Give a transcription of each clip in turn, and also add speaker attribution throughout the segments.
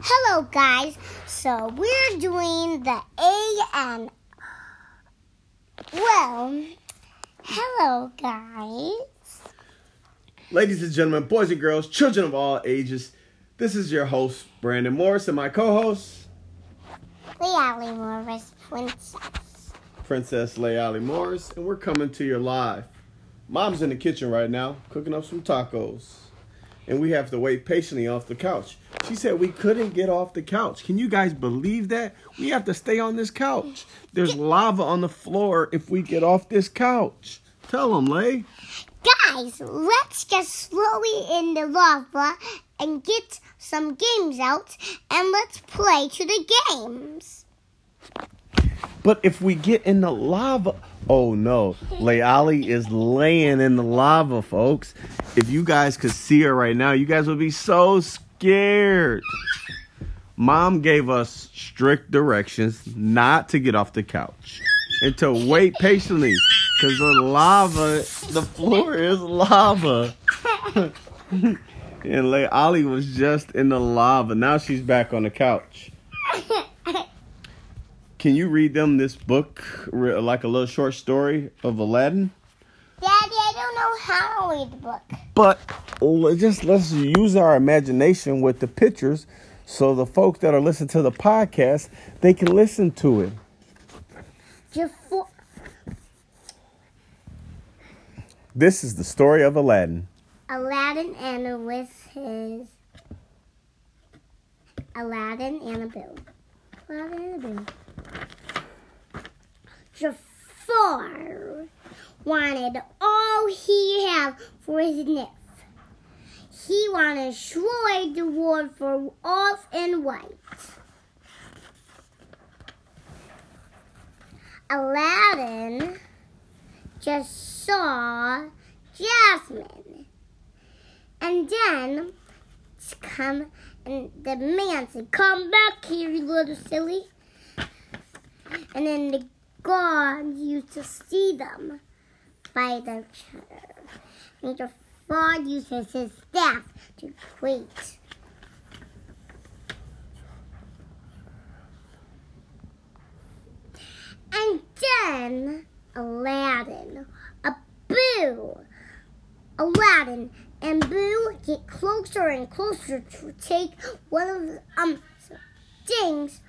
Speaker 1: Hello, guys. So we're doing the A and well, hello, guys.
Speaker 2: Ladies and gentlemen, boys and girls, children of all ages, this is your host, Brandon Morris, and my co host,
Speaker 1: Leali Morris, Princess.
Speaker 2: Princess Leali Morris, and we're coming to you live. Mom's in the kitchen right now, cooking up some tacos, and we have to wait patiently off the couch. She said we couldn't get off the couch. Can you guys believe that? We have to stay on this couch. There's lava on the floor if we get off this couch. Tell them, Lay.
Speaker 1: Guys, let's get slowly in the lava and get some games out and let's play to the games.
Speaker 2: But if we get in the lava, oh no, Leali is laying in the lava, folks. If you guys could see her right now, you guys would be so scared. Mom gave us strict directions not to get off the couch and to wait patiently because the lava, the floor is lava. and Leali was just in the lava. Now she's back on the couch. Can you read them this book, like a little short story of Aladdin?
Speaker 1: Daddy, I don't know how to read the book.
Speaker 2: But just let's use our imagination with the pictures, so the folks that are listening to the podcast they can listen to it.
Speaker 1: Jafar,
Speaker 2: This is the story of Aladdin.
Speaker 1: Aladdin and with his Aladdin and a bill. Aladdin and a bill. Jafar wanted all he had for his nymph. He wanted to destroy the world for all and white. Aladdin just saw Jasmine. And then come and the man said, Come back here, you little silly. And then the gods used to see them by their other. And Jafar uses his staff to wait. And then Aladdin, a boo, Aladdin and Boo get closer and closer to take one of the um things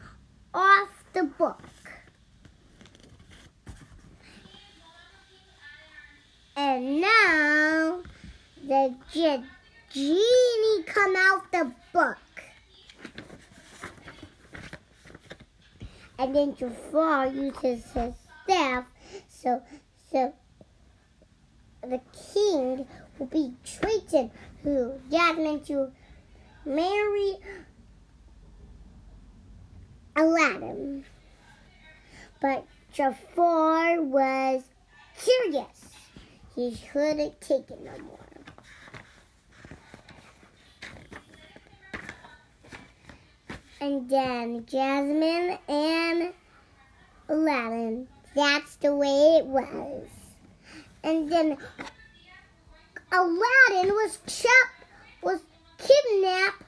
Speaker 1: off the book. And now the ge- genie come out the book. And then Jafar uses his staff so so the king will be treated who Jasmine to marry Aladdin. But Jafar was curious. He couldn't take it no more. And then Jasmine and Aladdin. That's the way it was. And then Aladdin was kept, was kidnapped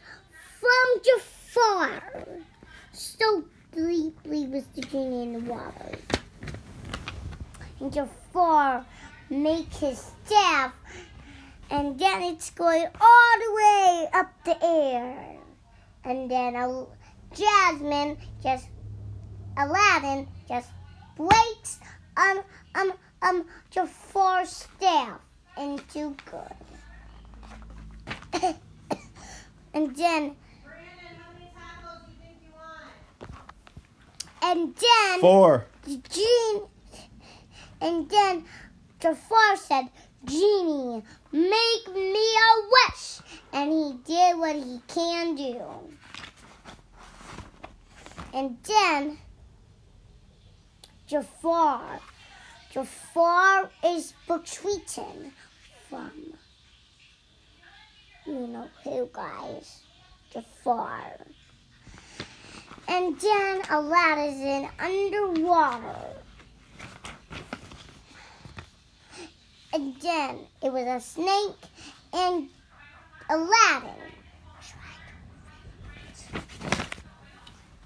Speaker 1: from Jafar. So deeply was the genie in the water. And Jafar make his staff, and then it's going all the way up the air. And then Al- Jasmine just Aladdin just breaks um um um Jafar's staff into good. and then and then
Speaker 2: Four.
Speaker 1: the genie and then Jafar said, Genie, make me a wish. And he did what he can do. And then Jafar, Jafar is retreating from, you know who, guys? Jafar. And then Aladdin underwater. And then it was a snake and Aladdin. tried to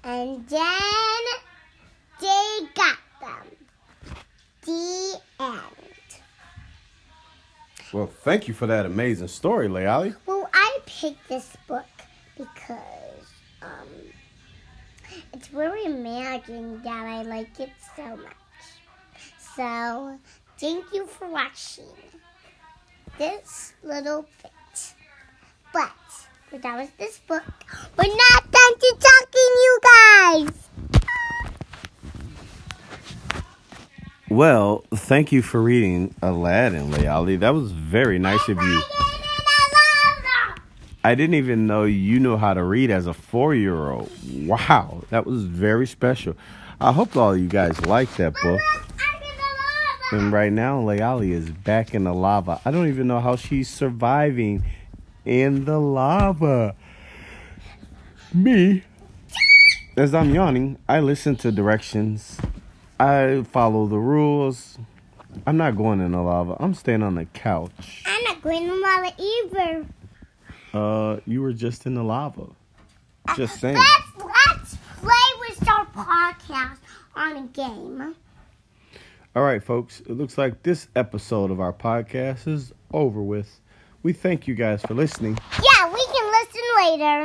Speaker 1: And then they got them. The end.
Speaker 2: Well, thank you for that amazing story, Layali.
Speaker 1: Well, I picked this book because um, it's very amazing that I like it so much. So, thank you for watching this little bit. But, that was this book. We're not done to you guys.
Speaker 2: Well, thank you for reading Aladdin, Layali. That was very nice of you. I didn't even know you knew how to read as a four year old. Wow, that was very special. I hope all you guys like that book. And right now, Layali is back in the lava. I don't even know how she's surviving in the lava. Me, as I'm yawning, I listen to directions. I follow the rules. I'm not going in the lava. I'm staying on the couch.
Speaker 1: I'm not going in the lava either.
Speaker 2: Uh, you were just in the lava. Just saying.
Speaker 1: Let's, let's play with our podcast on a game.
Speaker 2: All right, folks. It looks like this episode of our podcast is over with. We thank you guys for listening.
Speaker 1: Yeah, we can listen later.